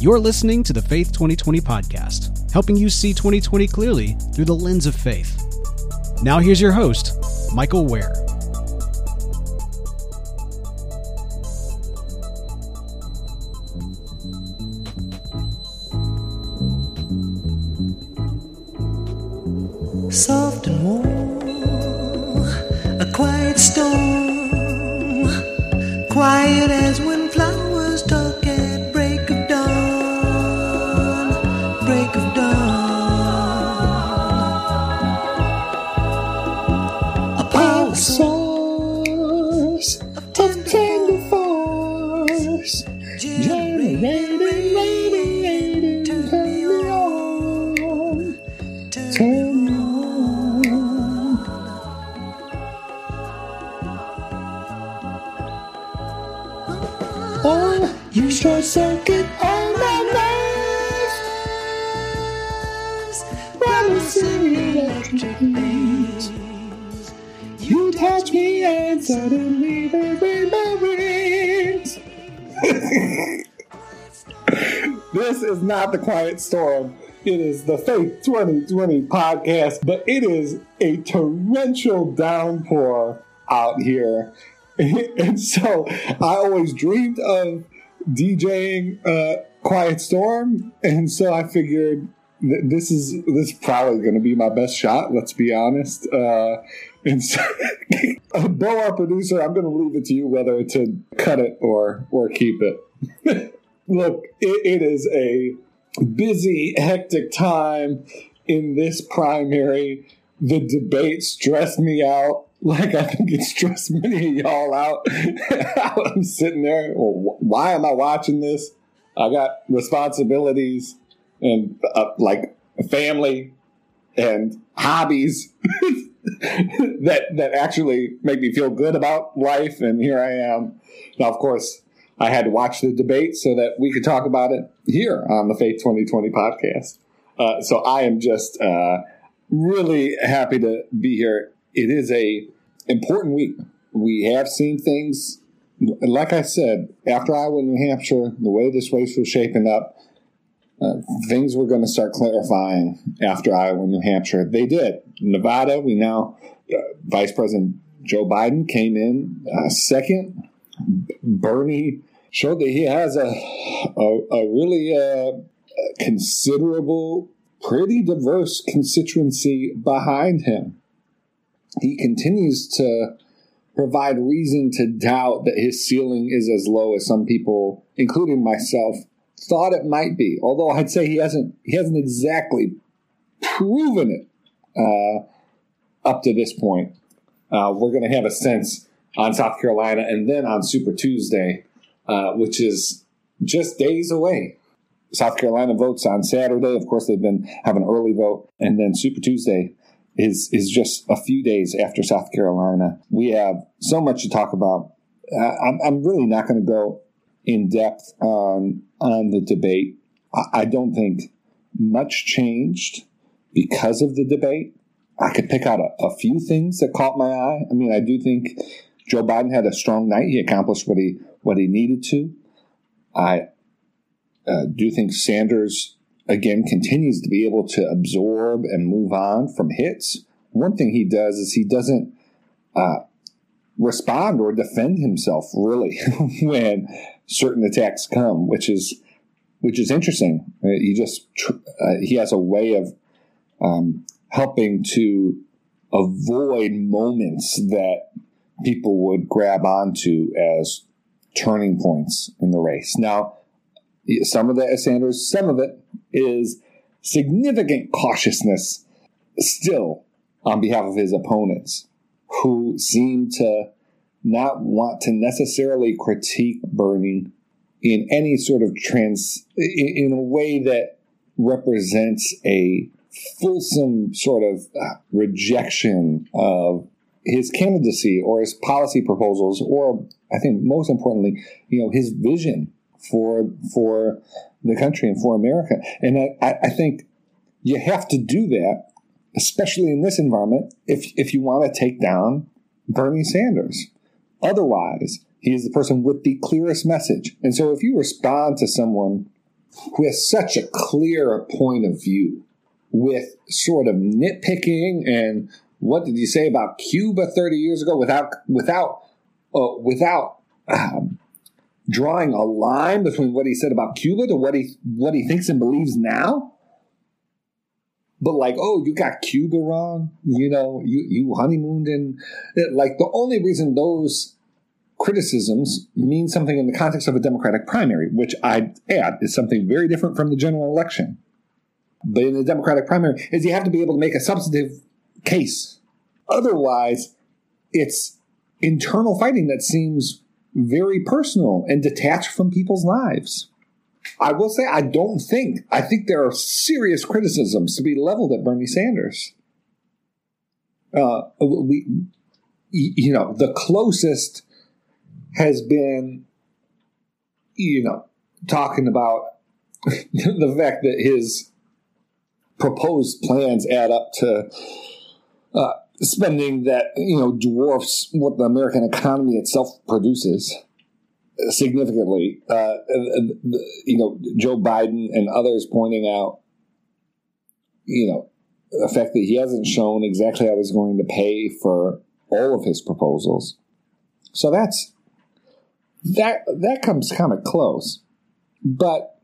You're listening to the Faith 2020 podcast, helping you see 2020 clearly through the lens of faith. Now, here's your host, Michael Wear. Storm. It is the Faith 2020 podcast, but it is a torrential downpour out here. and so I always dreamed of DJing uh, Quiet Storm, and so I figured th- this is this is probably going to be my best shot. Let's be honest. Uh, and so, Bo, our producer, I'm going to leave it to you whether to cut it or or keep it. Look, it, it is a busy, hectic time in this primary. The debate stressed me out. Like I think it stressed many of y'all out. I'm sitting there. Well, why am I watching this? I got responsibilities and uh, like family and hobbies that that actually make me feel good about life. And here I am. Now, of course, I had to watch the debate so that we could talk about it here on the Faith 2020 podcast. Uh, so I am just uh, really happy to be here. It is a important week. We have seen things, like I said, after Iowa, New Hampshire, the way this race was shaping up, uh, things were going to start clarifying after Iowa, New Hampshire. They did. Nevada, we now, uh, Vice President Joe Biden came in uh, second. Bernie showed that he has a a, a really uh, considerable, pretty diverse constituency behind him. He continues to provide reason to doubt that his ceiling is as low as some people, including myself, thought it might be. Although I'd say he hasn't he hasn't exactly proven it uh, up to this point. Uh, we're going to have a sense on South Carolina and then on Super Tuesday, uh, which is just days away. South Carolina votes on Saturday. Of course, they've been having an early vote, and then Super Tuesday is is just a few days after South Carolina. We have so much to talk about. Uh, I'm, I'm really not going to go in depth on on the debate. I, I don't think much changed because of the debate. I could pick out a, a few things that caught my eye. I mean, I do think Joe Biden had a strong night. He accomplished what he what he needed to. I uh, do think Sanders again continues to be able to absorb and move on from hits. One thing he does is he doesn't uh, respond or defend himself really when certain attacks come, which is which is interesting. Uh, he just uh, he has a way of um, helping to avoid moments that people would grab onto as turning points in the race. Now, some of is Sanders, some of it is significant cautiousness still on behalf of his opponents who seem to not want to necessarily critique Bernie in any sort of trans, in a way that represents a fulsome sort of uh, rejection of his candidacy or his policy proposals, or I think most importantly, you know, his vision for for the country and for America. And I, I think you have to do that, especially in this environment, if if you want to take down Bernie Sanders. Otherwise, he is the person with the clearest message. And so if you respond to someone with such a clear point of view, with sort of nitpicking and what did you say about Cuba 30 years ago without without uh, without um, drawing a line between what he said about Cuba to what he what he thinks and believes now. But like, oh, you got Cuba wrong. You know, you you honeymooned in. Like the only reason those criticisms mean something in the context of a Democratic primary, which I add is something very different from the general election. But in the Democratic primary, is you have to be able to make a substantive case. Otherwise, it's internal fighting that seems very personal and detached from people's lives. I will say, I don't think, I think there are serious criticisms to be leveled at Bernie Sanders. Uh, we, you know, the closest has been, you know, talking about the fact that his proposed plans add up to uh, spending that you know dwarfs what the American economy itself produces significantly. Uh, you know, Joe Biden and others pointing out, you know, the fact that he hasn't shown exactly how he's going to pay for all of his proposals. So that's that that comes kind of close. But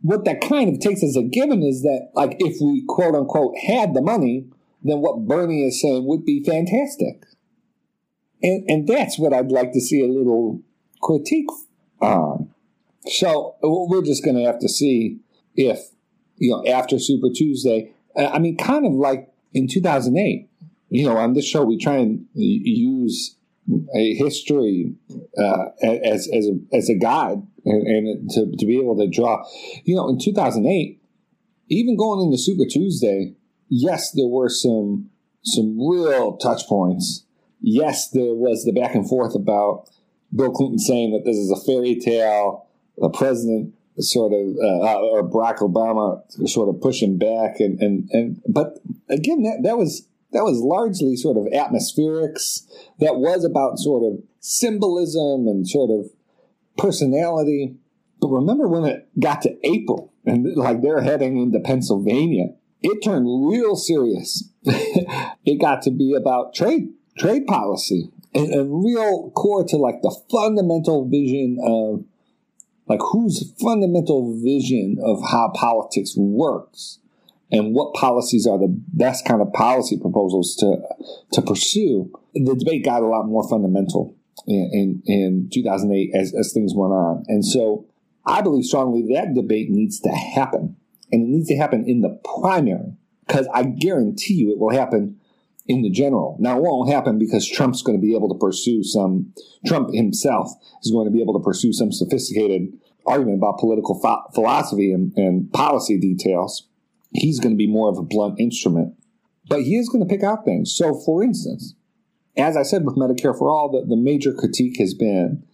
what that kind of takes as a given is that, like, if we quote unquote had the money, then what Bernie is saying would be fantastic. And, and that's what I'd like to see a little critique on. So we're just going to have to see if, you know, after Super Tuesday, I mean, kind of like in 2008, you know, on this show, we try and use a history uh, as, as, a, as a guide and, and to, to be able to draw. You know, in 2008, even going into Super Tuesday, yes, there were some some real touch points. Yes, there was the back and forth about Bill Clinton saying that this is a fairy tale. The president sort of, uh, uh, or Barack Obama sort of pushing back, and and and. But again, that that was that was largely sort of atmospherics. That was about sort of symbolism and sort of personality. But remember when it got to April and like they're heading into Pennsylvania, it turned real serious. it got to be about trade trade policy and, and real core to like the fundamental vision of like whose fundamental vision of how politics works and what policies are the best kind of policy proposals to to pursue. The debate got a lot more fundamental in in, in 2008 as, as things went on, and so I believe strongly that debate needs to happen and it needs to happen in the primary because I guarantee you it will happen in the general. Now, it won't happen because Trump's going to be able to pursue some, Trump himself is going to be able to pursue some sophisticated argument about political ph- philosophy and, and policy details. He's going to be more of a blunt instrument, but he is going to pick out things. So, for instance, as I said with Medicare for All, the, the major critique has been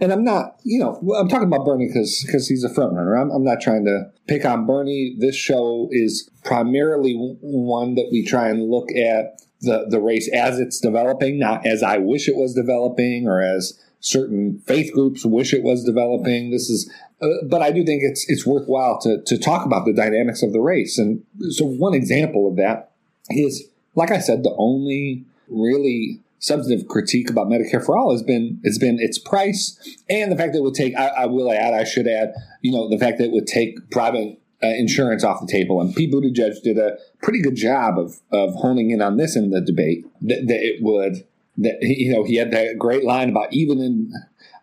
and I'm not, you know, I'm talking about Bernie because because he's a frontrunner. I'm, I'm not trying to pick on Bernie. This show is primarily one that we try and look at the the race as it's developing, not as I wish it was developing or as certain faith groups wish it was developing. This is, uh, but I do think it's it's worthwhile to to talk about the dynamics of the race. And so one example of that is, like I said, the only really substantive critique about Medicare for All has been has been its price and the fact that it would take. I, I will add, I should add, you know, the fact that it would take private uh, insurance off the table. And Pete Buttigieg did a pretty good job of of honing in on this in the debate that, that it would. That you know, he had that great line about even in.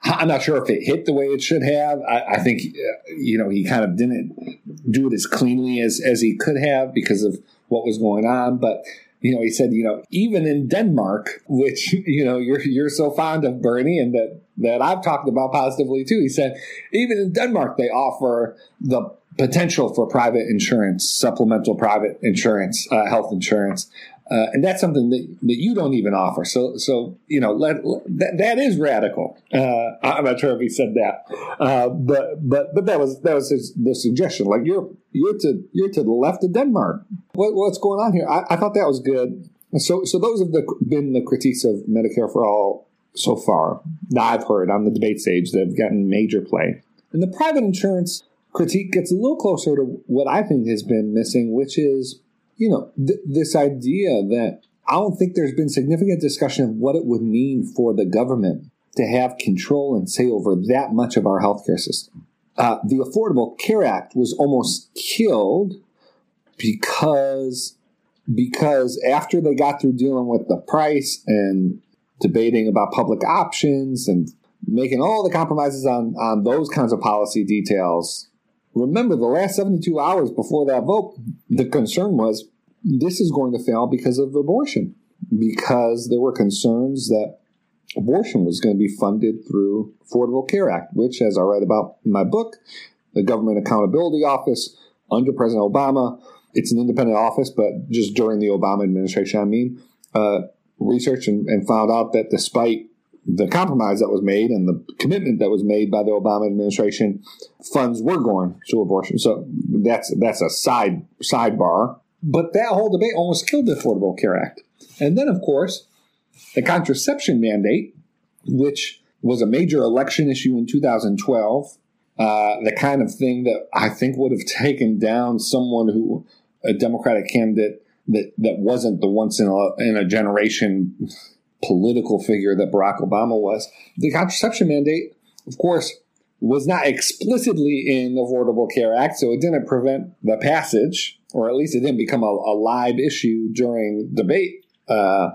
I'm not sure if it hit the way it should have. I, I think uh, you know he kind of didn't do it as cleanly as as he could have because of what was going on, but you know, he said, you know, even in Denmark, which, you know, you're, you're so fond of Bernie and that, that I've talked about positively too. He said, even in Denmark, they offer the potential for private insurance, supplemental private insurance, uh, health insurance. Uh, and that's something that, that you don't even offer. So, so you know, let, that, that is radical. Uh, I'm not sure if he said that, uh, but but but that was that was his, the suggestion. Like you're you're to you're to the left of Denmark. What, what's going on here? I, I, thought that was good. So so those have the, been the critiques of Medicare for all so far that I've heard on the debate stage that have gotten major play. And the private insurance critique gets a little closer to what I think has been missing, which is, you know, th- this idea that I don't think there's been significant discussion of what it would mean for the government to have control and say over that much of our healthcare system. Uh, the Affordable Care Act was almost killed because because after they got through dealing with the price and debating about public options and making all the compromises on, on those kinds of policy details. Remember, the last 72 hours before that vote, the concern was this is going to fail because of abortion, because there were concerns that abortion was going to be funded through Affordable Care Act, which, as I write about in my book, the Government Accountability Office under President Obama, it's an independent office, but just during the Obama administration, I mean, uh, researched and, and found out that despite the compromise that was made and the commitment that was made by the Obama administration, funds were going to abortion. So that's that's a side sidebar. But that whole debate almost killed the Affordable Care Act. And then, of course, the contraception mandate, which was a major election issue in 2012, uh, the kind of thing that I think would have taken down someone who, a Democratic candidate that, that wasn't the once in a, in a generation political figure that Barack Obama was. The contraception mandate, of course, was not explicitly in the Affordable Care Act, so it didn't prevent the passage, or at least it didn't become a, a live issue during debate uh,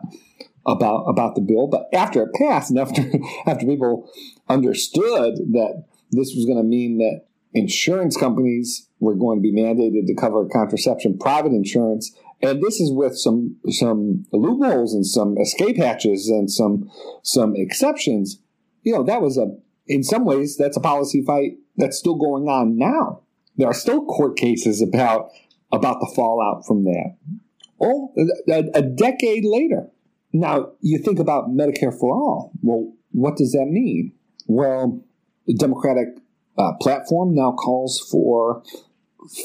about about the bill. But after it passed, and after after people understood that this was going to mean that insurance companies were going to be mandated to cover contraception, private insurance, and this is with some some loopholes and some escape hatches and some some exceptions. You know, that was a in some ways that's a policy fight that's still going on now. There are still court cases about about the fallout from that. Oh, a, a decade later. Now you think about Medicare for all. Well, what does that mean? Well, the Democratic uh, platform now calls for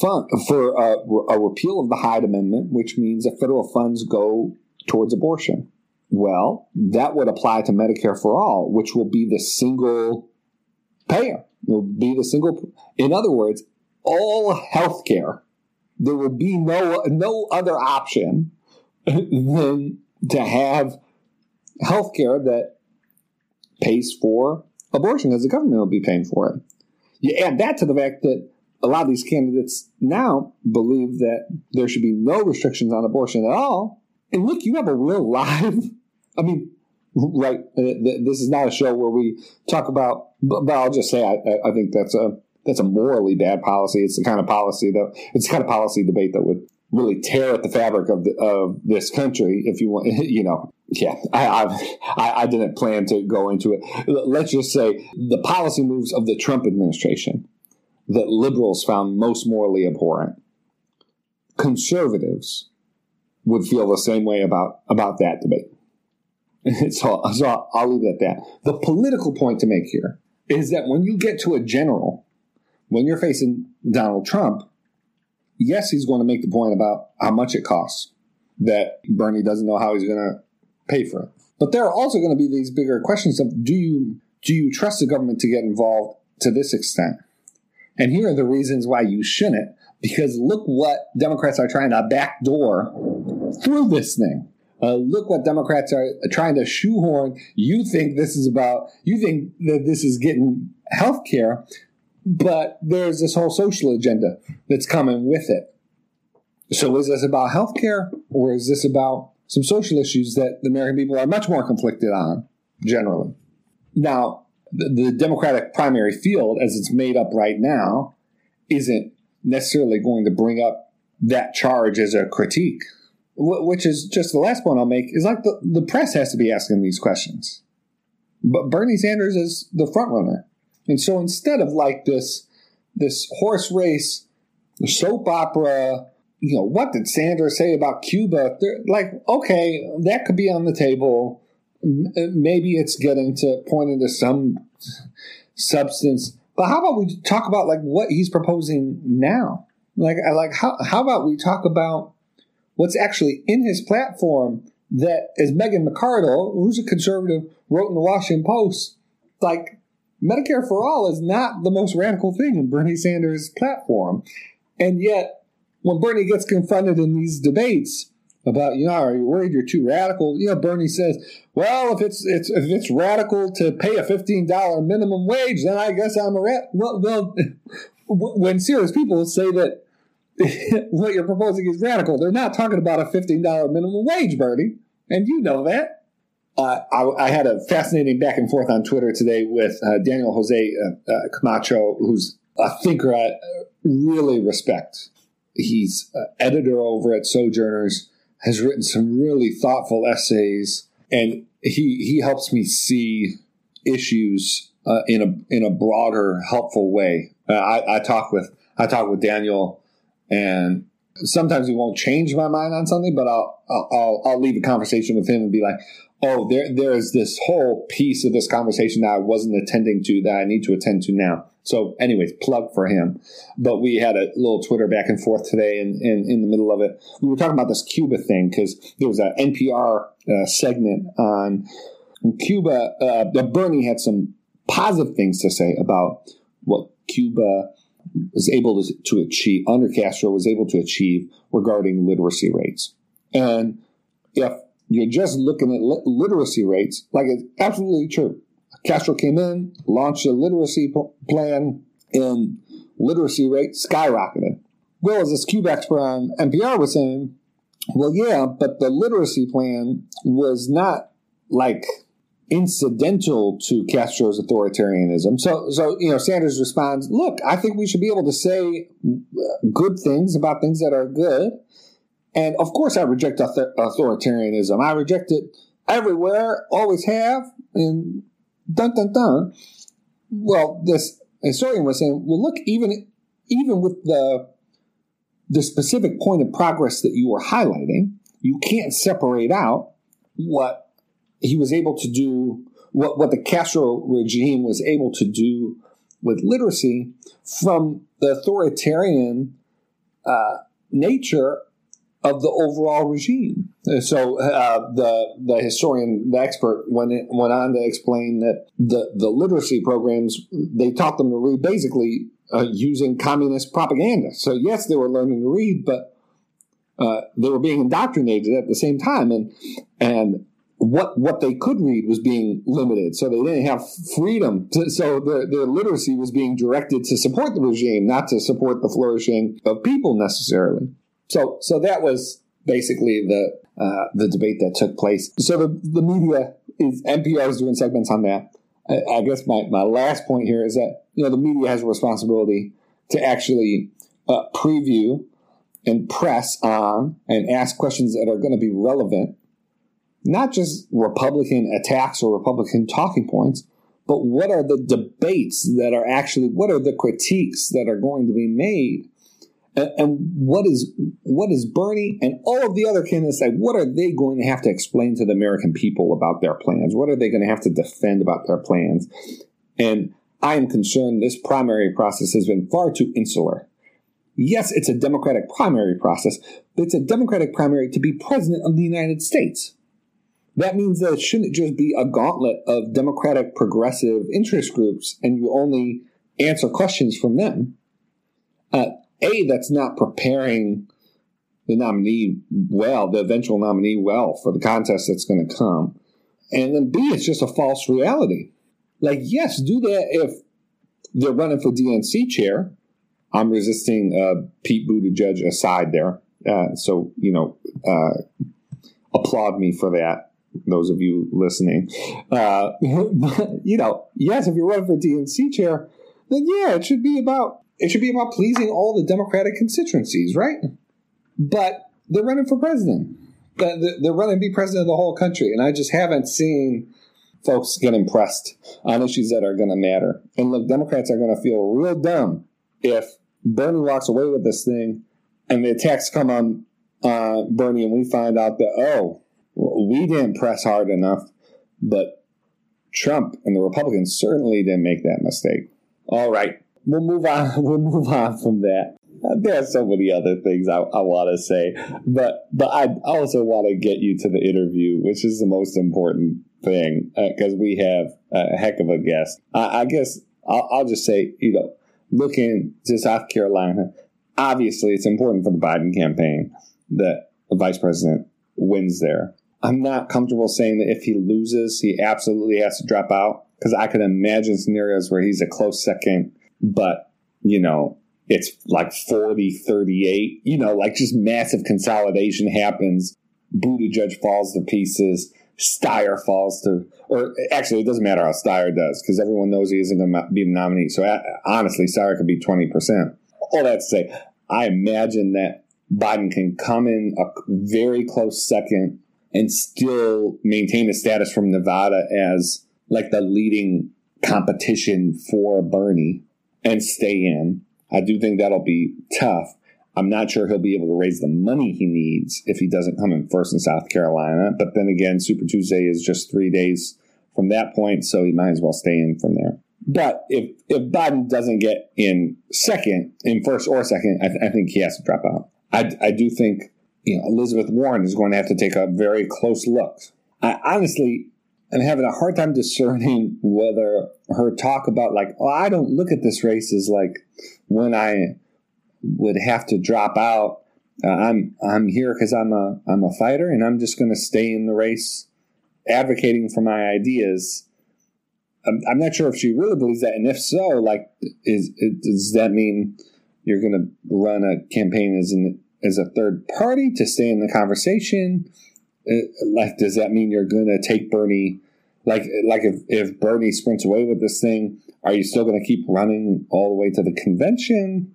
fund for a, a repeal of the Hyde Amendment, which means that federal funds go towards abortion. Well, that would apply to Medicare for all, which will be the single payer. Will be the single. In other words, all health care. There will be no no other option than to have health care that pays for abortion, because the government will be paying for it. You add that to the fact that a lot of these candidates now believe that there should be no restrictions on abortion at all. And look, you have a real live, I mean, right, uh, this is not a show where we talk about, but I'll just say I, I think that's a, that's a morally bad policy. It's the kind of policy that, it's the kind of policy debate that would really tear at the fabric of the, of this country if you want you know yeah I, I i didn't plan to go into it let's just say the policy moves of the trump administration that liberals found most morally abhorrent. Conservatives would feel the same way about, about that debate. so, so I'll leave it at that. The political point to make here is that when you get to a general, when you're facing Donald Trump, yes, he's going to make the point about how much it costs, that Bernie doesn't know how he's going to pay for it. But there are also going to be these bigger questions of do you do you trust the government to get involved to this extent? And here are the reasons why you shouldn't, because look what Democrats are trying to backdoor through this thing. Uh, look what Democrats are trying to shoehorn. You think this is about, you think that this is getting health care, but there's this whole social agenda that's coming with it. So is this about health care or is this about some social issues that the American people are much more conflicted on generally? Now, the, Democratic primary field, as it's made up right now, isn't necessarily going to bring up that charge as a critique. Which is just the last point I'll make is like the, the press has to be asking these questions. But Bernie Sanders is the front runner. And so instead of like this this horse race, soap opera, you know, what did Sanders say about Cuba? They're like, okay, that could be on the table Uh, maybe it's getting to point into some substance. But how about we talk about like what he's proposing now? Like, uh, like how how about we talk about what's actually in his platform that, as Megan McArdle, who's a conservative, wrote in the Washington Post, like Medicare for all is not the most radical thing in Bernie Sanders' platform. And yet, when Bernie gets confronted in these debates about, you know, are you worried you're too radical? You know, Bernie says, well, if it's, it's if it's radical to pay a fifteen dollar minimum wage, then I guess I'm a rat. Well, well, when serious people say that what you're proposing is radical, they're not talking about a fifteen dollar minimum wage, Bernie, and you know that. Uh, I, I, had a fascinating back and forth on Twitter today with uh, Daniel Jose uh, uh Camacho, who's a thinker I really respect. He's editor over at Sojourners, has written some really thoughtful essays, and he he helps me see issues uh, in a in a broader, helpful way. Uh, I, I talk with I talk with Daniel, and sometimes he won't change my mind on something, but I'll I'll I'll leave a conversation with him and be like, oh, there there is this whole piece of this conversation that I wasn't attending to that I need to attend to now. So, anyways, plug for him. But we had a little Twitter back and forth today, and in, in, in, the middle of it, we were talking about this Cuba thing because there was an NPR uh, segment on Cuba. Uh, Bernie had some positive things to say about what Cuba was able to, to achieve under Castro was able to achieve regarding literacy rates. And if you're just looking at literacy rates, like it's absolutely true. Castro came in, launched a literacy plan, and literacy rate skyrocketed. Well, as this expert on NPR was saying, well, yeah, but the literacy plan was not like incidental to Castro's authoritarianism. So, so you know, Sanders responds, "Look, I think we should be able to say uh, good things about things that are good, and of course, I reject author- authoritarianism. I reject it everywhere, always have, and dun dun dun. Well, this historian was saying, well, look, even even with the the specific point of progress that you were highlighting, you can't separate out what he was able to do, what, what the Castro regime was able to do with literacy from the authoritarian uh, nature of the overall regime. So uh, the the historian, the expert, went went on to explain that the the literacy programs they taught them to read basically uh, using communist propaganda. So yes, they were learning to read, but uh, they were being indoctrinated at the same time, and and what what they could read was being limited, so they didn't have freedom. To, so their, their literacy was being directed to support the regime, not to support the flourishing of people necessarily. So, so that was basically the uh, the debate that took place. So the the media is NPR is doing segments on that. I, I, guess my my last point here is that you know the media has a responsibility to actually uh, preview and press on and ask questions that are going to be relevant, not just Republican attacks or Republican talking points, but what are the debates that are actually what are the critiques that are going to be made and, and what is what is Bernie and all of the other candidates say? What are they going to have to explain to the American people about their plans? What are they going to have to defend about their plans? And I am concerned this primary process has been far too insular. Yes, it's a democratic primary process, but it's a democratic primary to be president of the United States. That means that it shouldn't just be a gauntlet of democratic progressive interest groups and you only answer questions from them. Uh, a, that's not preparing the nominee well, the eventual nominee well for the contest that's going to come. And then B, it's just a false reality. Like, yes, do that if they're running for DNC chair. I'm resisting uh, Pete Buttigieg aside there. Uh, so, you know, uh, applaud me for that, those of you listening. Uh, you know, yes, if you're running for DNC chair, then yeah, it should be about it should be about pleasing all the Democratic constituencies, right? But they're running for president. They're running to be president of the whole country, and I just haven't seen folks get impressed on issues that are going to matter. And look, Democrats are going to feel real dumb if Bernie walks away with this thing, and the attacks come on uh, Bernie, and we find out that oh, we didn't press hard enough, but Trump and the Republicans certainly didn't make that mistake. All right we'll move on. We'll move on from that. There are so many other things I, I want to say, but but I also want to get you to the interview, which is the most important thing because uh, we have a heck of a guest. I, I guess I'll, I'll just say, you know, looking to South Carolina, obviously it's important for the Biden campaign that the vice president wins there. I'm not comfortable saying that if he loses, he absolutely has to drop out because I could imagine scenarios where he's a close second, but, you know, it's like 40, 38, you know, like just massive consolidation happens. Buttigieg falls to pieces. Steyer falls to, or actually, it doesn't matter how Steyer does because everyone knows he isn't going to be the nominee. So honestly, Steyer could be 20%. All that to say, I imagine that Biden can come in a very close second and still maintain a status from Nevada as like the leading competition for Bernie and stay in. I do think that'll be tough. I'm not sure he'll be able to raise the money he needs if he doesn't come in first in South Carolina. But then again, Super Tuesday is just three days from that point, so he might as well stay in from there. But if if Biden doesn't get in second, in first or second, I, th- I think he has to drop out. I, I do think you know Elizabeth Warren is going to have to take a very close look. I honestly am having a hard time discerning whether her talk about like, oh, I don't look at this race as like when I would have to drop out. Uh, I'm I'm here because I'm a I'm a fighter, and I'm just going to stay in the race, advocating for my ideas. I'm, I'm not sure if she really believes that, and if so, like, is, is does that mean you're going to run a campaign as an as a third party to stay in the conversation? Like, does that mean you're going to take Bernie? Like, like if, if Bernie sprints away with this thing, are you still going to keep running all the way to the convention?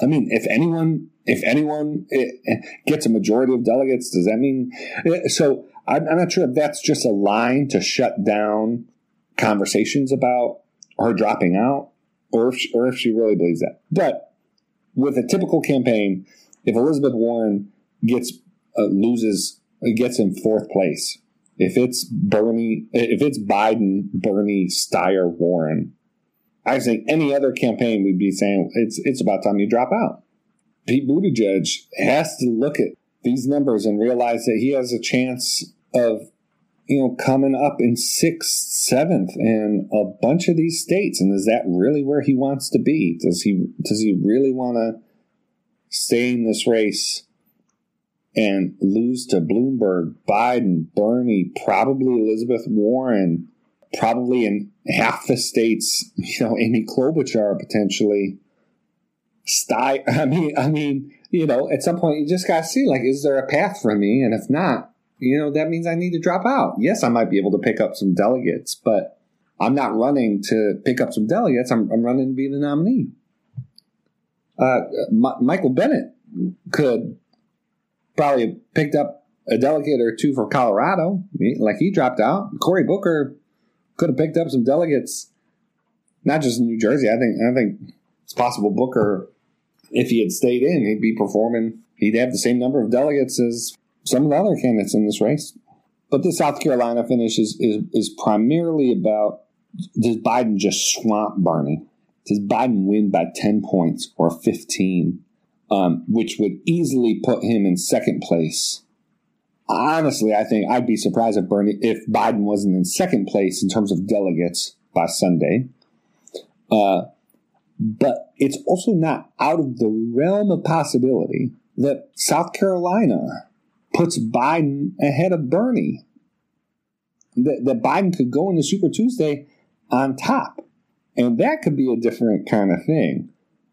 I mean, if anyone, if anyone eh, eh, gets a majority of delegates, does that mean? Eh, so I'm, I'm not sure if that's just a line to shut down conversations about her dropping out, or if she, or if she really believes that. But with a typical campaign, if Elizabeth Warren gets uh, loses gets in fourth place, if it's Bernie, if it's Biden, Bernie, Steyer, Warren, I think any other campaign would be saying it's it's about time you drop out. Pete Buttigieg has to look at these numbers and realize that he has a chance of you know coming up in sixth, seventh in a bunch of these states. And is that really where he wants to be? Does he does he really want to stay in this race and lose to Bloomberg, Biden, Bernie, probably Elizabeth Warren? probably in half the states, you know, Amy Klobuchar potentially. Sty, I mean, I mean, you know, at some point you just got to see, like, is there a path for me? And if not, you know, that means I need to drop out. Yes, I might be able to pick up some delegates, but I'm not running to pick up some delegates. I'm, I'm running to be the nominee. Uh, M- Michael Bennet could probably picked up a delegate or two from Colorado. Like he dropped out. Cory Booker could have picked up some delegates, not just in New Jersey. I think I think it's possible Booker, if he had stayed in, he'd be performing. He'd have the same number of delegates as some of the other candidates in this race. But the South Carolina finish is, is, is primarily about does Biden just swamp Bernie? Does Biden win by 10 points or 15, um, which would easily put him in second place honestly, I think I'd be surprised if Bernie, if Biden wasn't in second place in terms of delegates by Sunday. Uh, but it's also not out of the realm of possibility that South Carolina puts Biden ahead of Bernie. That, that Biden could go into Super Tuesday on top. And that could be a different kind of thing.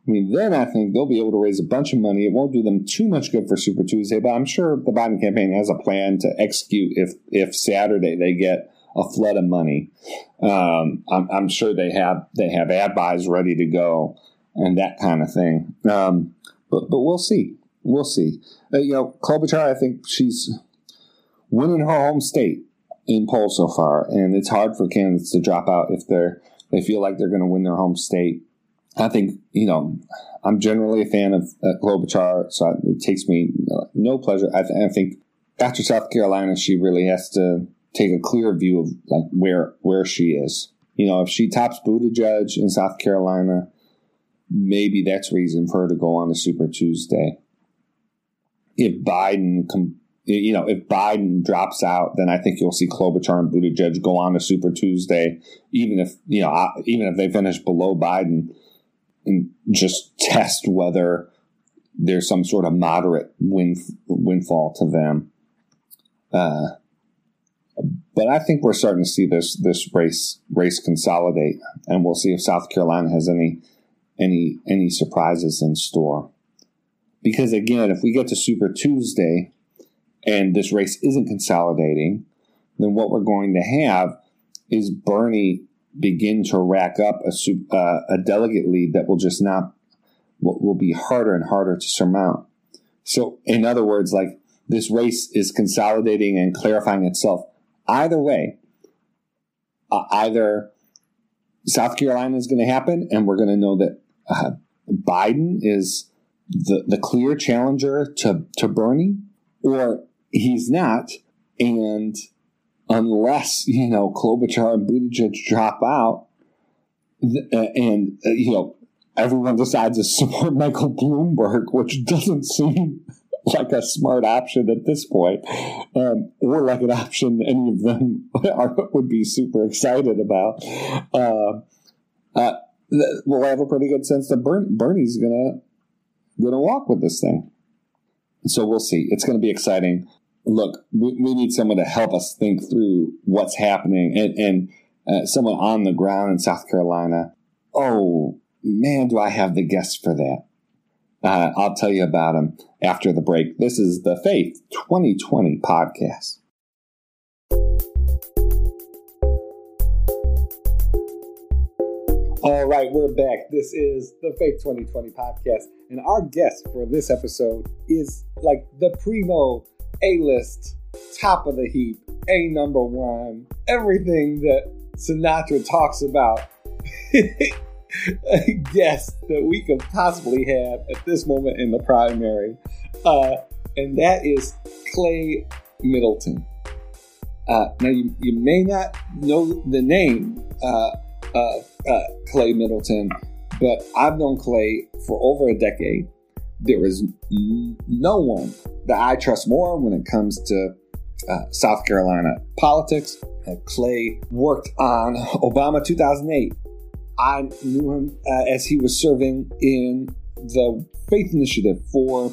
I mean, then I think they'll be able to raise a bunch of money. It won't do them too much good for Super Tuesday, but I'm sure the Biden campaign has a plan to execute if if Saturday they get a flood of money. Um, I'm, I'm, sure they have they have ad buys ready to go and that kind of thing. Um, but but we'll see. We'll see. Uh, you know, Klobuchar, I think she's winning her home state in polls so far, and it's hard for candidates to drop out if they're they feel like they're going to win their home state. I think you know I'm generally a fan of uh, Klobuchar, so it takes me no pleasure. I, th- I, think after South Carolina, she really has to take a clear view of like where where she is. You know, if she tops Buttigieg in South Carolina, maybe that's reason for her to go on a Super Tuesday. If Biden, com- you know, if Biden drops out, then I think you'll see Klobuchar and Buttigieg go on a Super Tuesday, even if you know, even if they finish below Biden, and just test whether there's some sort of moderate win, windfall to them. Uh, but I think we're starting to see this this race race consolidate, and we'll see if South Carolina has any any any surprises in store. Because again, if we get to Super Tuesday and this race isn't consolidating, then what we're going to have is Bernie begin to rack up a, uh, a delegate lead that will just not will be harder and harder to surmount. So, in other words, like this race is consolidating and clarifying itself. Either way, uh, either South Carolina is going to happen, and we're going to know that uh, Biden is the, the clear challenger to, to Bernie, or he's not. And unless, you know, Klobuchar and Buttigieg drop out, uh, and, uh, you know, everyone decides to support Michael Bloomberg, which doesn't seem like a smart option at this point, um, or like an option any of them are, would be super excited about. Uh, uh, we'll have a pretty good sense that Bernie's gonna gonna walk with this thing. So we'll see. It's going to be exciting. Look, we, we, need someone to help us think through what's happening, and, and uh, someone on the ground in South Carolina. Oh man, do I have the guest for that? Uh, I'll tell you about him after the break. This is the Faith 2020 podcast. All right, we're back. This is the Faith 2020 podcast, and our guest for this episode is like the primo A list, top of the heap, A number one, everything that Sinatra talks about. guest that we could possibly have at this moment in the primary, uh, and that is Clay Middleton. Uh, now, you, you may not know the name. Uh, uh, uh, Clay Middleton, but I've known Clay for over a decade. There is no one that I trust more when it comes to uh, South Carolina politics. Uh, Clay worked on Obama 2008. I knew him uh, as he was serving in the Faith Initiative for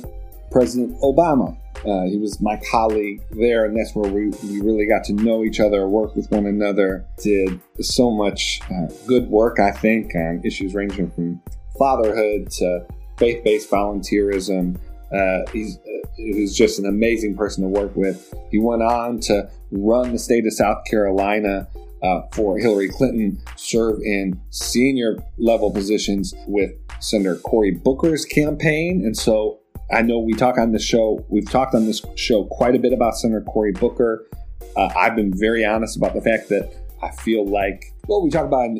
President Obama. Uh, he was my colleague there, and that's where we, we really got to know each other, work with one another, did so much uh, good work, I think, on issues ranging from fatherhood to faith based volunteerism. Uh, he's, uh, he was just an amazing person to work with. He went on to run the state of South Carolina uh, for Hillary Clinton, serve in senior level positions with Senator Cory Booker's campaign. And so I know we talk on the show, we've talked on this show quite a bit about Senator Cory Booker. Uh, I've been very honest about the fact that I feel like, well, we talk about,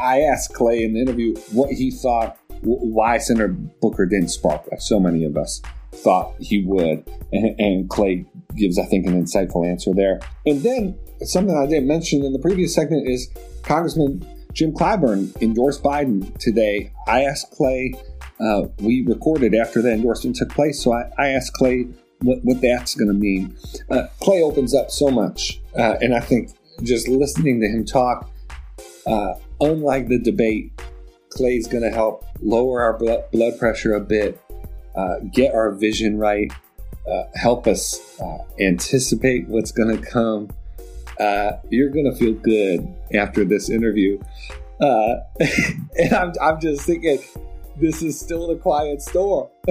I asked Clay in the interview what he thought, why Senator Booker didn't spark like so many of us thought he would. And, and Clay gives, I think, an insightful answer there. And then something I didn't mention in the previous segment is Congressman Jim Clyburn endorsed Biden today. I asked Clay uh, we recorded after the endorsement took place. So I, I asked Clay what, what that's going to mean. Uh, Clay opens up so much, uh, and I think just listening to him talk, uh, unlike the debate, Clay's going to help lower our blood, blood pressure a bit, uh, get our vision right, uh, help us anticipate what's going to come. you're going to feel good after this interview. and I'm, I'm just thinking, this is still a quiet store.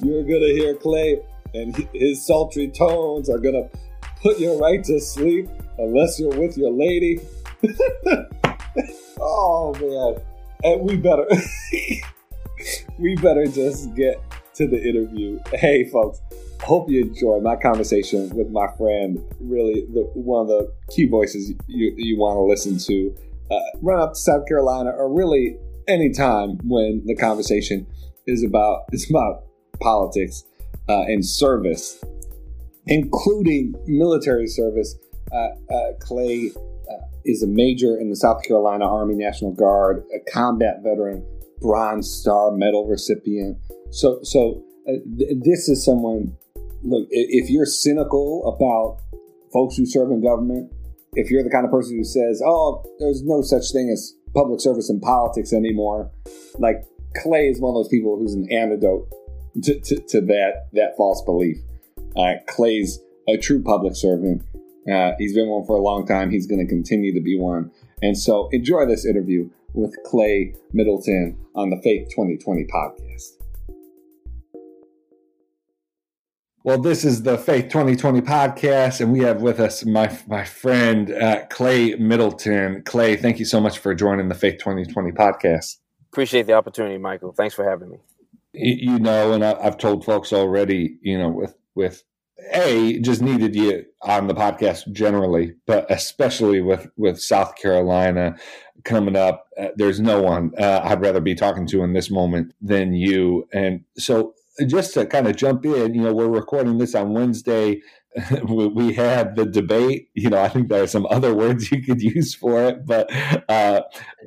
You're gonna hear Clay, and his sultry tones are gonna put you right to sleep unless you're with your lady. oh man, and we better we better just get to the interview. Hey, folks. Hope you enjoy my conversation with my friend. Really, the, one of the key voices you, you want to listen to. Uh, run up to South Carolina, or really any time when the conversation is about is about politics uh, and service, including military service. Uh, uh, Clay uh, is a major in the South Carolina Army National Guard, a combat veteran, Bronze Star Medal recipient. So, so th- this is someone. Look, if you're cynical about folks who serve in government, if you're the kind of person who says, "Oh, there's no such thing as public service in politics anymore," like Clay is one of those people who's an antidote to, to, to that that false belief. Uh, Clay's a true public servant. Uh, he's been one for a long time. He's going to continue to be one. And so enjoy this interview with Clay Middleton on the Faith 2020 podcast. Well, this is the Faith 2020 podcast, and we have with us my my friend uh, Clay Middleton. Clay, thank you so much for joining the Faith 2020 podcast. Appreciate the opportunity, Michael. Thanks for having me. You know, and I've told folks already, you know, with with a just needed you on the podcast generally, but especially with with South Carolina coming up. Uh, there's no one uh, I'd rather be talking to in this moment than you. And so, just to kind of jump in, you know, we're recording this on Wednesday. we had the debate. You know, I think there are some other words you could use for it, but uh,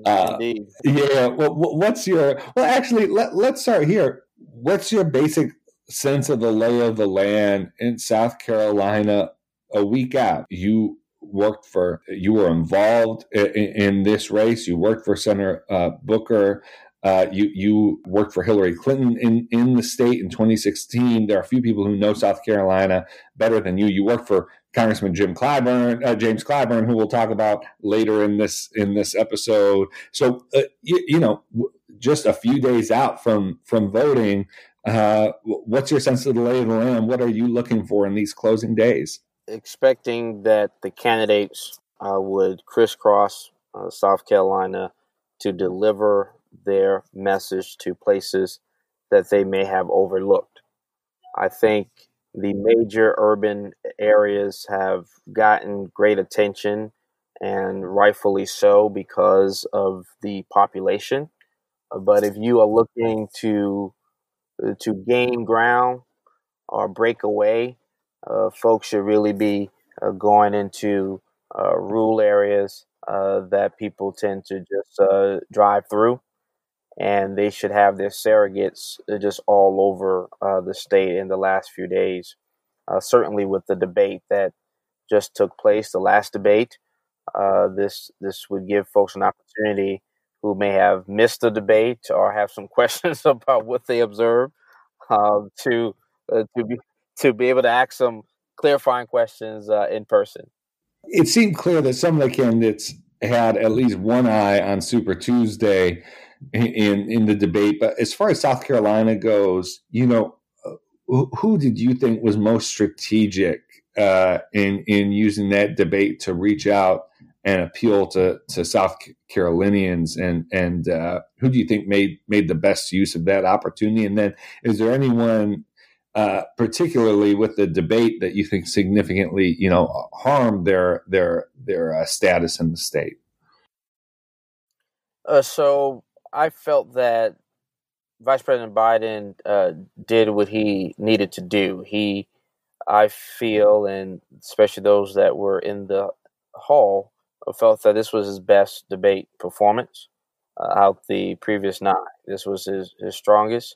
uh, yeah. Well, what's your? Well, actually, let, let's start here. What's your basic sense of the lay of the land in South Carolina a week out. You worked for, you were involved in, in this race. You worked for Senator uh, Booker. Uh, you you worked for Hillary Clinton in, in the state in 2016. There are a few people who know South Carolina better than you. You worked for Congressman Jim Clyburn, uh, James Clyburn, who we'll talk about later in this in this episode. So uh, you, you, know, just a few days out from from voting, uh, what's your sense of the lay of the land? What are you looking for in these closing days? Expecting that the candidates uh, would crisscross uh, South Carolina to deliver their message to places that they may have overlooked. I think the major urban areas have gotten great attention and rightfully so because of the population. But if you are looking to to gain ground or break away, uh, folks should really be uh, going into uh, rural areas uh, that people tend to just uh, drive through. And they should have their surrogates just all over the state in the last few days. certainly, with the debate that just took place, the last debate, this this would give folks an opportunity who may have missed the debate or have some questions about what they observed um, to uh, to be to be able to ask some clarifying questions uh, in person. It seemed clear that some of the candidates had at least one eye on Super Tuesday in in the debate. But as far as South Carolina goes, you know, who, who did you think was most strategic uh, in in using that debate to reach out and appeal to to South Carolinians and and uh, who do you think made made the best use of that opportunity? And then is there anyone uh, particularly with the debate that you think significantly you know harmed their their their uh, status in the state? Uh, so I felt that Vice President Biden uh, did what he needed to do. He I feel, and especially those that were in the hall, felt that this was his best debate performance uh, out the previous nine. This was his, his strongest.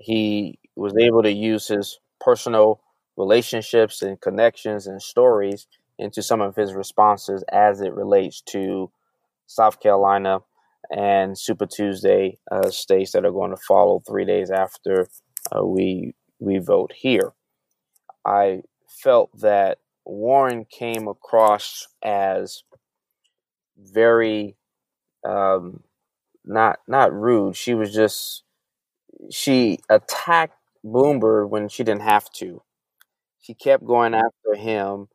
He was able to use his personal relationships and connections and stories into some of his responses as it relates to South Carolina and Super Tuesday uh, states that are going to follow three days after uh, we we vote here. I felt that Warren came across as very um, not not rude. She was just she attacked Bloomberg when she didn't have to. She kept going after him,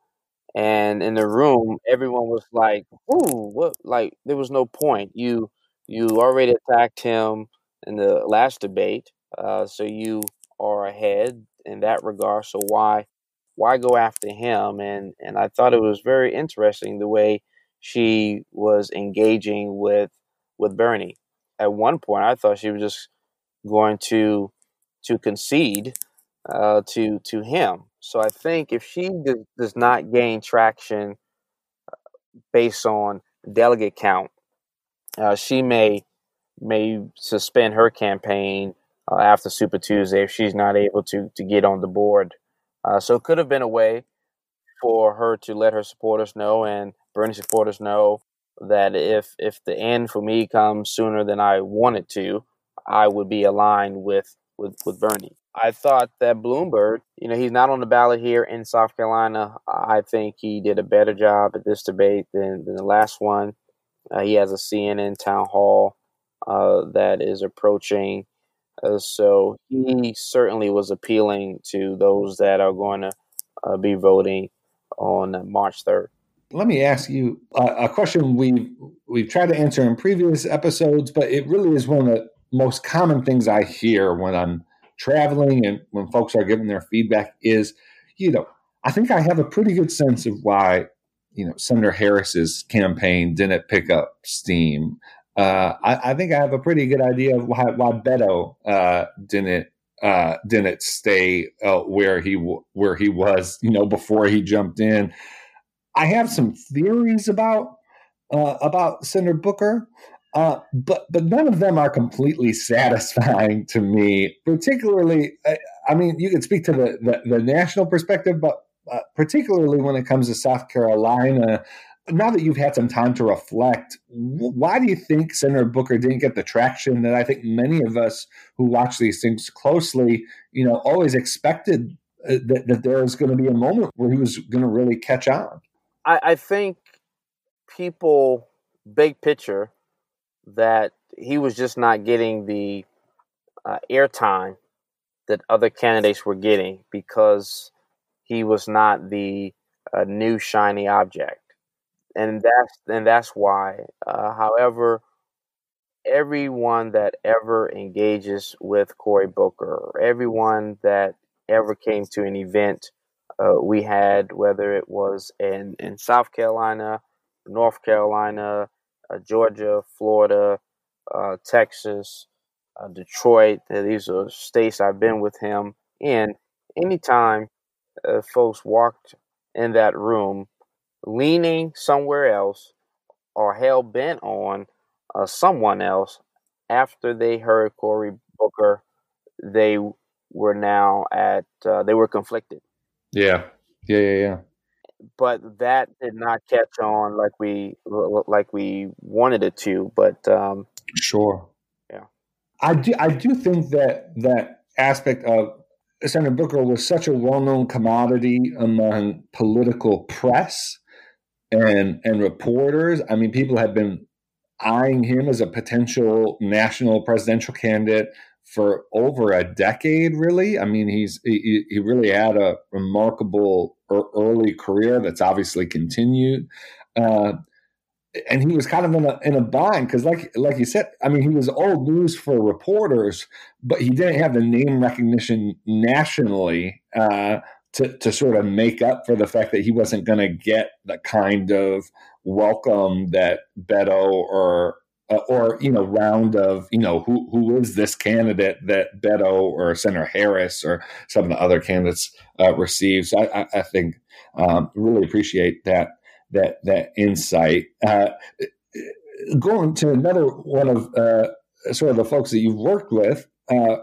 and in the room, everyone was like, "Ooh, what?" Like there was no point. You you already attacked him in the last debate, uh, so you are ahead in that regard. So why why go after him? And and I thought it was very interesting the way she was engaging with with Bernie. At one point, I thought she was just going to to concede uh, to to him. So I think if she does, not gain traction uh, based on delegate count, uh, she may may suspend her campaign uh, after Super Tuesday if she's not able to to get on the board. Uh, so it could have been a way for her to let her supporters know and Bernie supporters know that if if the end for me comes sooner than I wanted to, I would be aligned with with with Bernie. I thought that Bloomberg, you know, he's not on the ballot here in South Carolina. I think he did a better job at this debate than, than the last one. Uh, he has a CNN town hall uh, that is approaching. Uh, so he certainly was appealing to those that are going to uh, be voting on March 3rd. Let me ask you a question we've we've tried to answer in previous episodes, but it really is one of the most common things I hear when I'm traveling and when folks are giving their feedback is, you know, I think I have a pretty good sense of why, you know, Senator Harris's campaign didn't pick up steam. Uh, I, I, think I have a pretty good idea of why, why Beto uh, didn't uh, didn't stay uh, where he where he was, you know, before he jumped in. I have some theories about uh, about Senator Booker, uh, but but none of them are completely satisfying to me. Particularly, I, I mean, you can speak to the the, the national perspective, but uh, particularly when it comes to South Carolina. Now that you've had some time to reflect, why do you think Senator Booker didn't get the traction that I think many of us who watch these things closely, you know, always expected uh, that, that there was going to be a moment where he was going to really catch on? I, I think people, big picture, that he was just not getting the uh, airtime that other candidates were getting because he was not the uh, new shiny object, and that's and that's why. Uh, however, everyone that ever engages with Cory Booker, everyone that ever came to an event uh, we had, whether it was in, in South Carolina, North Carolina, uh, Georgia, Florida, uh, Texas, uh, Detroit. These are states I've been with him in. Anytime uh, folks walked in that room leaning somewhere else or hell bent on uh, someone else after they heard Cory Booker, they were now at, they were conflicted yeah. Yeah, yeah, yeah. But that did not catch on like we like we wanted it to. But um, sure, yeah, I do. I do think that that aspect of Senator Booker was such a well-known commodity among political press and and reporters. I mean, people have been eyeing him as a potential national presidential candidate for over a decade, really. I mean, he's he, he really had a remarkable early career that's obviously continued. Uh, and he was kind of in a in a bind because, like like you said, I mean, he was old news for reporters, but he didn't have the name recognition nationally uh, to to sort of make up for the fact that he wasn't going to get the kind of welcome that Beto or uh, or you know round of you know who who is this candidate that Beto or Senator Harris or some of the other candidates uh, received. So I, I, I think um, really appreciate that that that insight. Uh, going to another one of uh, sort of the folks that you've worked with, uh,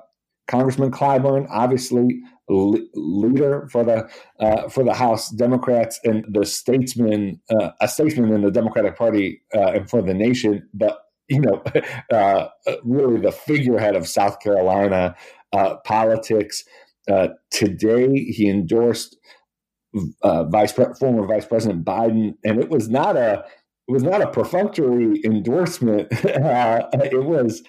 Congressman Clyburn, obviously leader for the uh, for the House Democrats and the statesman, uh, a statesman in the Democratic Party uh, and for the nation, but you know, uh, really the figurehead of South Carolina uh, politics. Uh, today, he endorsed uh, Vice former Vice President Biden, and it was not a it was not a perfunctory endorsement. Uh, it was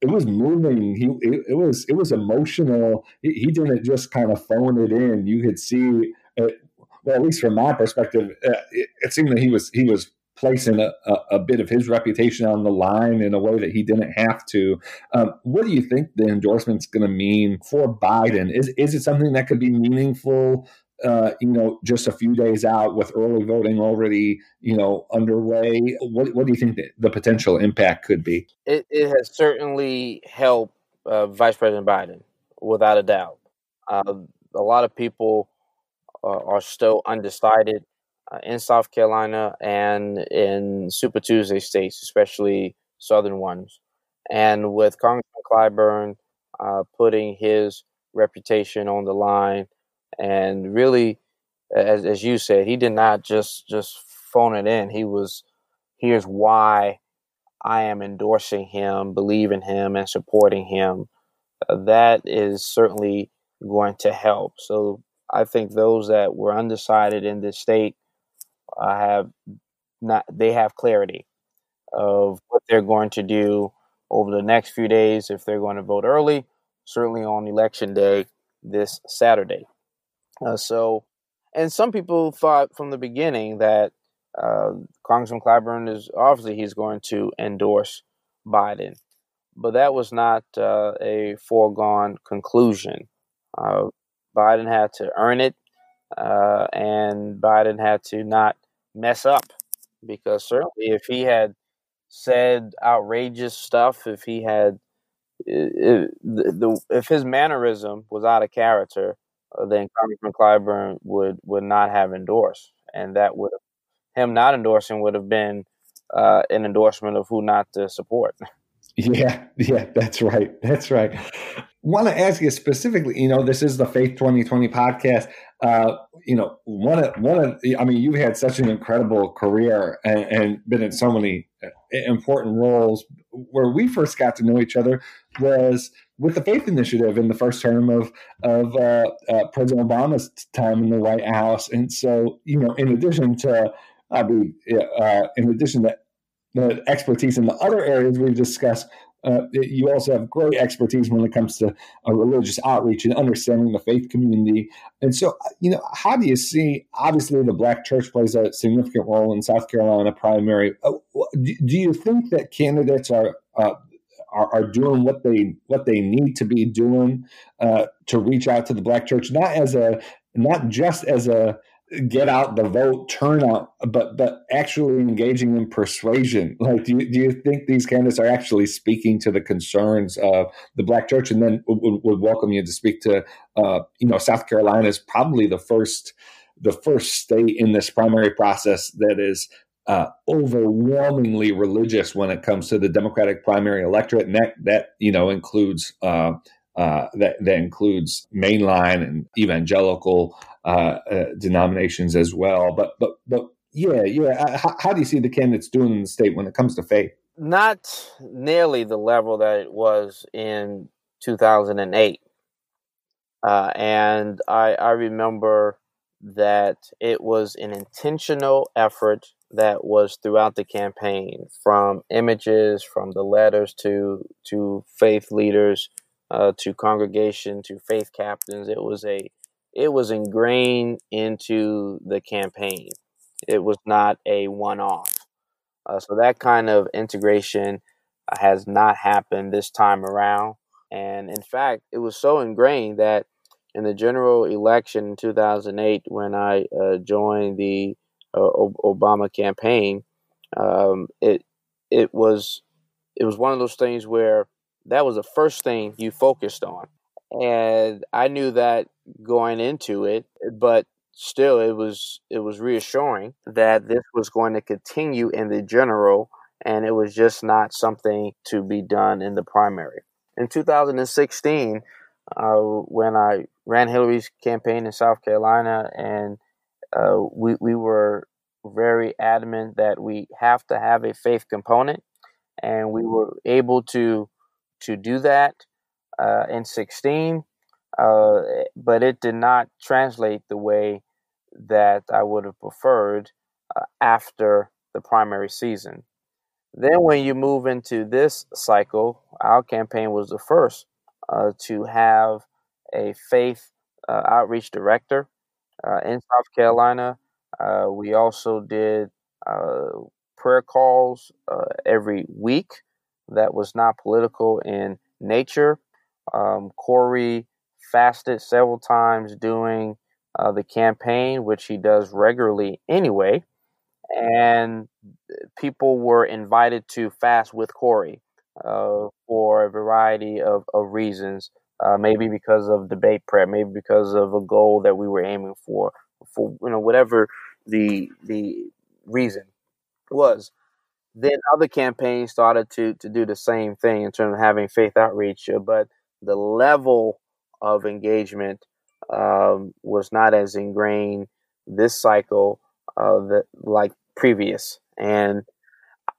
it was moving. He it, it was it was emotional. He, he, didn't just kind of phone it in. You could see. Well, at least from my perspective, uh, it, it seemed that he was he was placing a, a, a, bit of his reputation on the line in a way that he didn't have to. Um, what do you think the endorsement's going to mean for Biden? Is is it something that could be meaningful? Uh, you know, just a few days out with early voting already, you know, underway. What what do you think the, potential impact could be? It, it has certainly helped uh, Vice President Biden, without a doubt. Uh, a lot of people uh, are still undecided in South Carolina and in Super Tuesday states, especially southern ones. And with Congressman Clyburn uh, putting his reputation on the line, and really, as, as you said, he did not just just phone it in. He was, here's why I am endorsing him, believing him, and supporting him. Uh, that is certainly going to help. So I think those that were undecided in this state uh, have not they have clarity of what they're going to do over the next few days if they're going to vote early, certainly on election day this Saturday. Uh, so, and some people thought from the beginning that uh, Congressman Clyburn is obviously he's going to endorse Biden, but that was not uh, a foregone conclusion. Uh, Biden had to earn it, uh, and Biden had to not mess up because certainly if he had said outrageous stuff, if he had if, the, if his mannerism was out of character, uh, then Congressman Clyburn would would not have endorsed, and that would him not endorsing would have been uh, an endorsement of who not to support. Yeah, yeah, that's right. That's right. Want to ask you specifically? You know, this is the Faith 2020 podcast. Uh, you know, one of one of I mean, you've had such an incredible career and, and, been in so many uh, important roles. Where we first got to know each other was with the Faith Initiative in the first term of of uh, uh, President Obama's time in the White House, and so you know, in addition to I mean, uh, in addition to the expertise in the other areas we've discussed, uh, you also have great expertise when it comes to uh, religious outreach and understanding the faith community. And so, you know, how do you see? Obviously, the Black church plays a significant role in South Carolina primary. Uh, do, do, you think that candidates are, uh, are are, doing what they what they need to be doing uh, to reach out to the Black church, not as a not just as a get out the vote turnout, but but actually engaging in persuasion. Like, do you, do you think these candidates are actually speaking to the concerns of the Black church? And then would, would welcome you to speak to, uh, you know, South Carolina is probably the first the first state in this primary process that is uh, overwhelmingly religious when it comes to the Democratic primary electorate, and that that you know includes. Uh, uh, that that includes mainline and evangelical denominations as well. But but but yeah yeah. How, how do you see the candidates doing in the state when it comes to faith? Not nearly the level that it was in 2008. Uh, and I, I remember that it was an intentional effort that was throughout the campaign, from images, from the letters to to faith leaders, uh, to congregation, to faith captains. It was a it was ingrained into the campaign. It was not a one off. Uh, so that kind of integration uh, has not happened this time around. And in fact, it was so ingrained that in the general election in 2008, when I uh, joined the uh, Obama campaign, um, it it was it was one of those things where that was the first thing you focused on and I knew that going into it, but still it was it was reassuring that this was going to continue in the general and it was just not something to be done in the primary. In 2016, uh, when I ran Hillary's campaign in South Carolina, and uh, we we were very adamant that we have to have a faith component, and we were able to to do that uh, in 16, uh, but it did not translate the way that I would have preferred uh, after the primary season. Then, when you move into this cycle, our campaign was the first uh, to have a faith uh, outreach director uh, in South Carolina. we also did prayer calls every week that was not political in nature. Um, Cory fasted several times during uh, the campaign, which he does regularly anyway. And people were invited to fast with Cory uh, for a variety of, of reasons. Uh, maybe because of debate prep, maybe because of a goal that we were aiming for, for you know whatever the the reason was then other campaigns started to to do the same thing in terms of having faith outreach, uh, but the level of engagement um, was not as ingrained this cycle uh, that like previous, and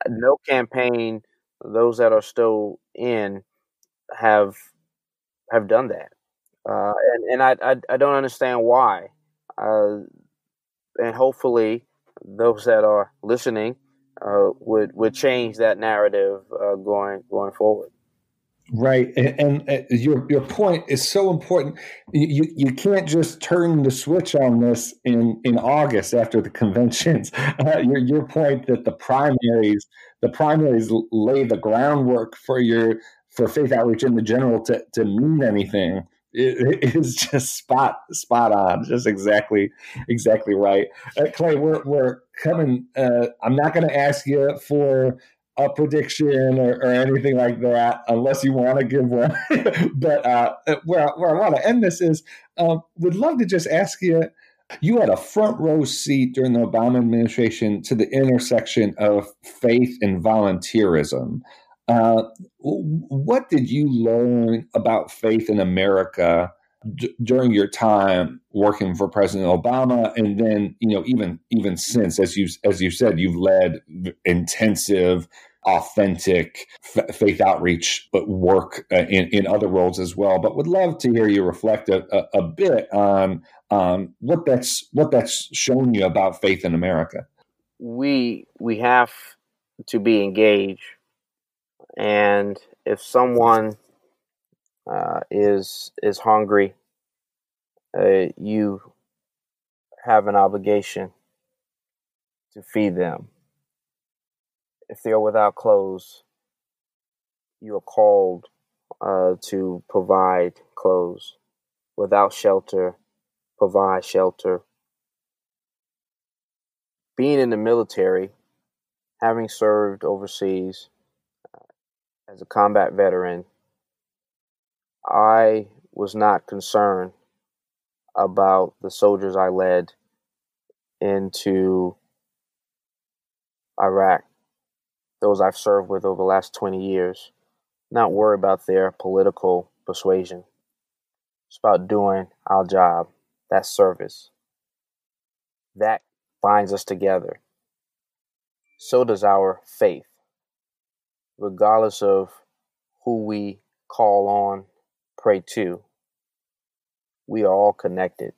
no campaign those that are still in have have done that, uh, and and I, I, I don't understand why, uh, and hopefully those that are listening uh, would would change that narrative uh, going going forward. Right, and, and, uh, your your point is so important. You you can't just turn the switch on this in in August after the conventions. Uh, your your point that the primaries the primaries lay the groundwork for your for faith outreach in the general to to mean anything it is just spot spot on, just exactly exactly right. Uh, Clay, we're we're coming. Uh, I'm not going to ask you for a prediction or, or, anything like that, unless you want to give one. but uh, where where I want to end this is, um, would love to just ask you. You had a front row seat during the Obama administration to the intersection of faith and volunteerism. Uh, what did you learn about faith in America d- during your time working for President Obama, and then you know even even since, as you as you said, you've led intensive, authentic f- faith outreach but work uh, in in other roles as well. But would love to hear you reflect a, a, a bit on um, what that's what that's shown you about faith in America. We we have to be engaged and if someone uh, is is hungry, uh, you have an obligation to feed them. If they are without clothes, you are called uh, to provide clothes. Without shelter, provide shelter. Being in the military, having served overseas, as a combat veteran, I was not concerned about the soldiers I led into Iraq, those I've served with over the last 20 years, not worry about their political persuasion. It's about doing our job, that service. That binds us together. So does our faith regardless of who we call on, pray to, we are all connected.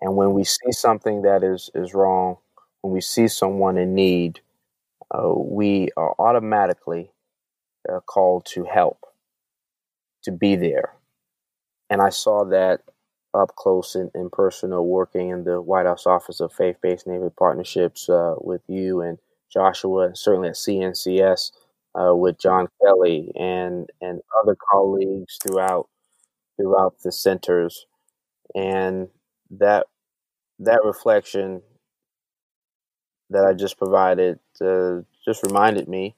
And when we see something that is, is wrong, when we see someone in need, uh, we are automatically uh, called to help, to be there. And I saw that up close and, and personal working in the White House Office of Faith Based Neighborhood Partnerships uh, with you and Joshua, and certainly at CNCS uh, with John Kelly and and other colleagues throughout throughout the centers, and that that reflection that I just provided uh, just reminded me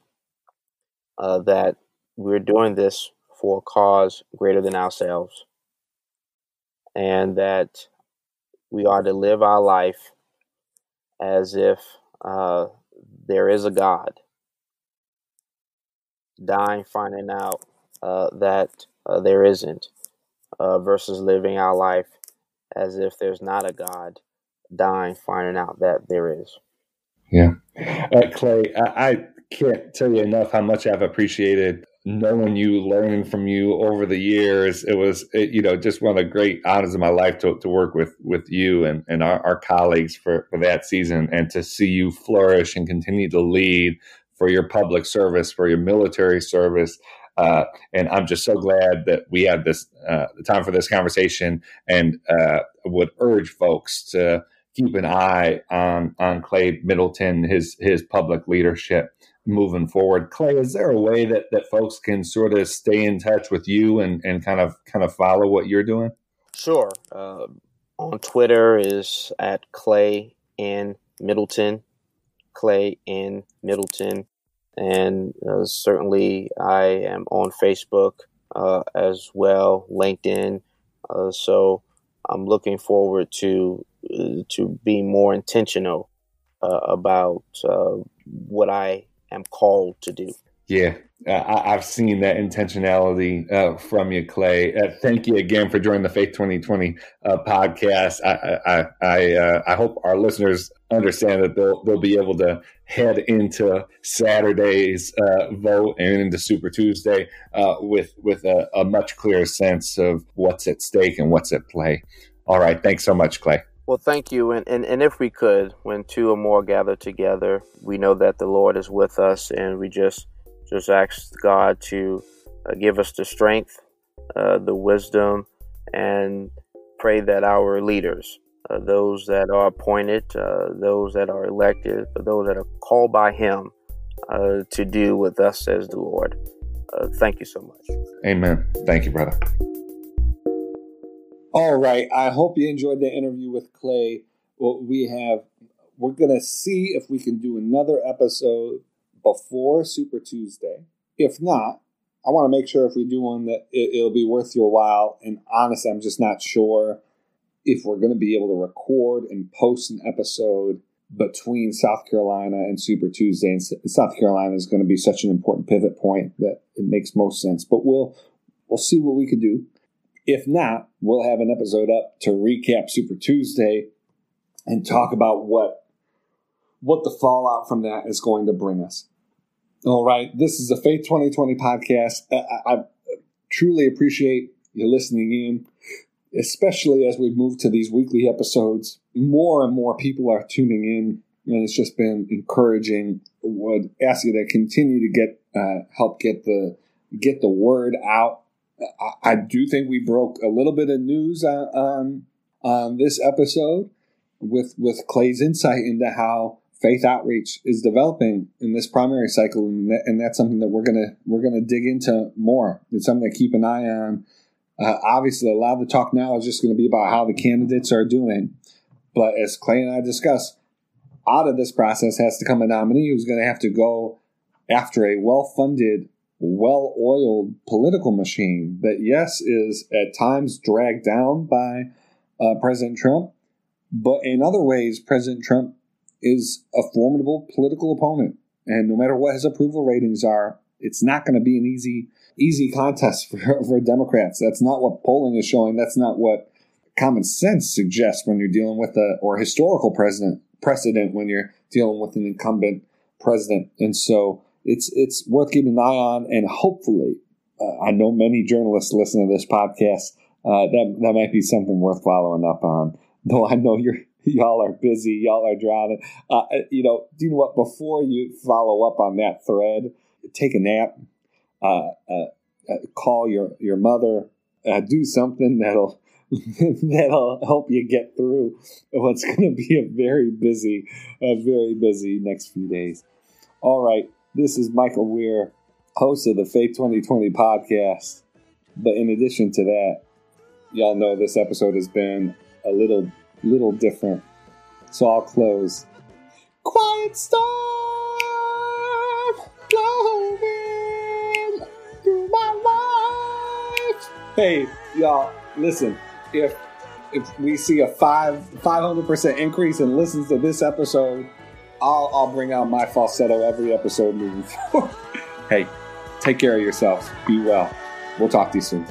uh, that we're doing this for a cause greater than ourselves, and that we are to live our life as if uh, there is a God dying finding out uh, that uh, there isn't, uh, versus living our life as if there's not a God, dying finding out that there is. Yeah. Uh, Clay, I, I can't tell you enough how much I've appreciated knowing you, learning from you over the years. It was, it, you know, just one of the great honors of my life to, to work with with you and, and our, our colleagues for, for that season and to see you flourish and continue to lead for your public service, for your military service. Uh, and I'm just so glad that we had this uh, time for this conversation, and uh, would urge folks to keep an eye on on Clay Middleton, his his public leadership moving forward. Clay, is there a way that that folks can sort of stay in touch with you and and kind of kind of follow what you're doing? Sure. Uh, on Twitter is at Clay in Middleton. Clay in Middleton and uh, certainly I am on Facebook uh, as well, LinkedIn. Uh, so I'm looking forward to uh, to being more intentional uh, about uh, what I am called to do. Yeah, uh, I, have seen that intentionality uh, from you, Clay. Uh, thank you again for joining the Faith 2020 uh, podcast. I I I, uh, I, hope our listeners understand that they'll they'll be able to head into Saturday's uh, vote and into Super Tuesday with with a, a much clearer sense of what's at stake and what's at play. All right, thanks so much, Clay. Well, thank you. And, and, and if we could, when two or more gather together, we know that the Lord is with us, and we just just ask God to uh, give us the strength, uh, the wisdom, and pray that our leaders, uh, those that are appointed, uh, those that are elected, those that are called by Him uh, to do with us, says the Lord. Uh, thank you so much. Amen. Thank you, brother. All right. I hope you enjoyed the interview with Clay. Well, we have, we're going to see if we can do another episode before Super Tuesday. If not, I want to make sure if we do one that it, will be worth your while. And honestly, I'm just not sure if we're going to be able to record and post an episode between South Carolina and Super Tuesday. And South Carolina is going to be such an important pivot point that it makes most sense. But we'll we'll see what we can do. If not, we'll have an episode up to recap Super Tuesday and talk about what what the fallout from that is going to bring us. All right, this is a Faith 2020 podcast. Uh, I, I truly appreciate you listening in, especially as we move to these weekly episodes. More and more people are tuning in, and it's just been encouraging. Would ask you to continue to get uh, help get the get the word out I, do think we broke a little bit of news on, on, on this episode with with Clay's insight into how faith outreach is developing in this primary cycle, and, that, and that's something that we're gonna we're gonna dig into more. It's something to keep an eye on. Uh, obviously, a lot of the talk now is just going to be about how the candidates are doing, but as Clay and I discussed, out of this process has to come a nominee who's going to have to go after a well funded well oiled political machine that, yes, is at times dragged down by uh, President Trump, but in other ways, President Trump is a formidable political opponent. And no matter what his approval ratings are, it's not going to be an easy easy contest for, for Democrats. That's not what polling is showing. That's not what common sense suggests when you're dealing with a or historical president precedent when you're dealing with an incumbent president. And so it's it's worth keeping an eye on, and hopefully, uh, I know many journalists listen to this podcast. Uh, that that might be something worth following up on. Though I know you're y'all are busy, y'all are drowning. Uh, uh, you know, do you know what? Before you follow up on that thread, take a nap. Uh, uh, call your your mother. do something that'll that'll help you get through what's going to be a very busy, a very busy next few days. All right. This is Michael Wear, host of the Faith 2020 podcast. But in addition to that, y'all know this episode has been a little little different. So I'll close. Quiet storm blowing through my life. Hey, y'all, listen. If if we see a five five hundred percent increase in listens to this episode, I'll, I'll bring out my falsetto every episode moving forward. hey, take care of yourselves. Be well. We'll talk to you soon.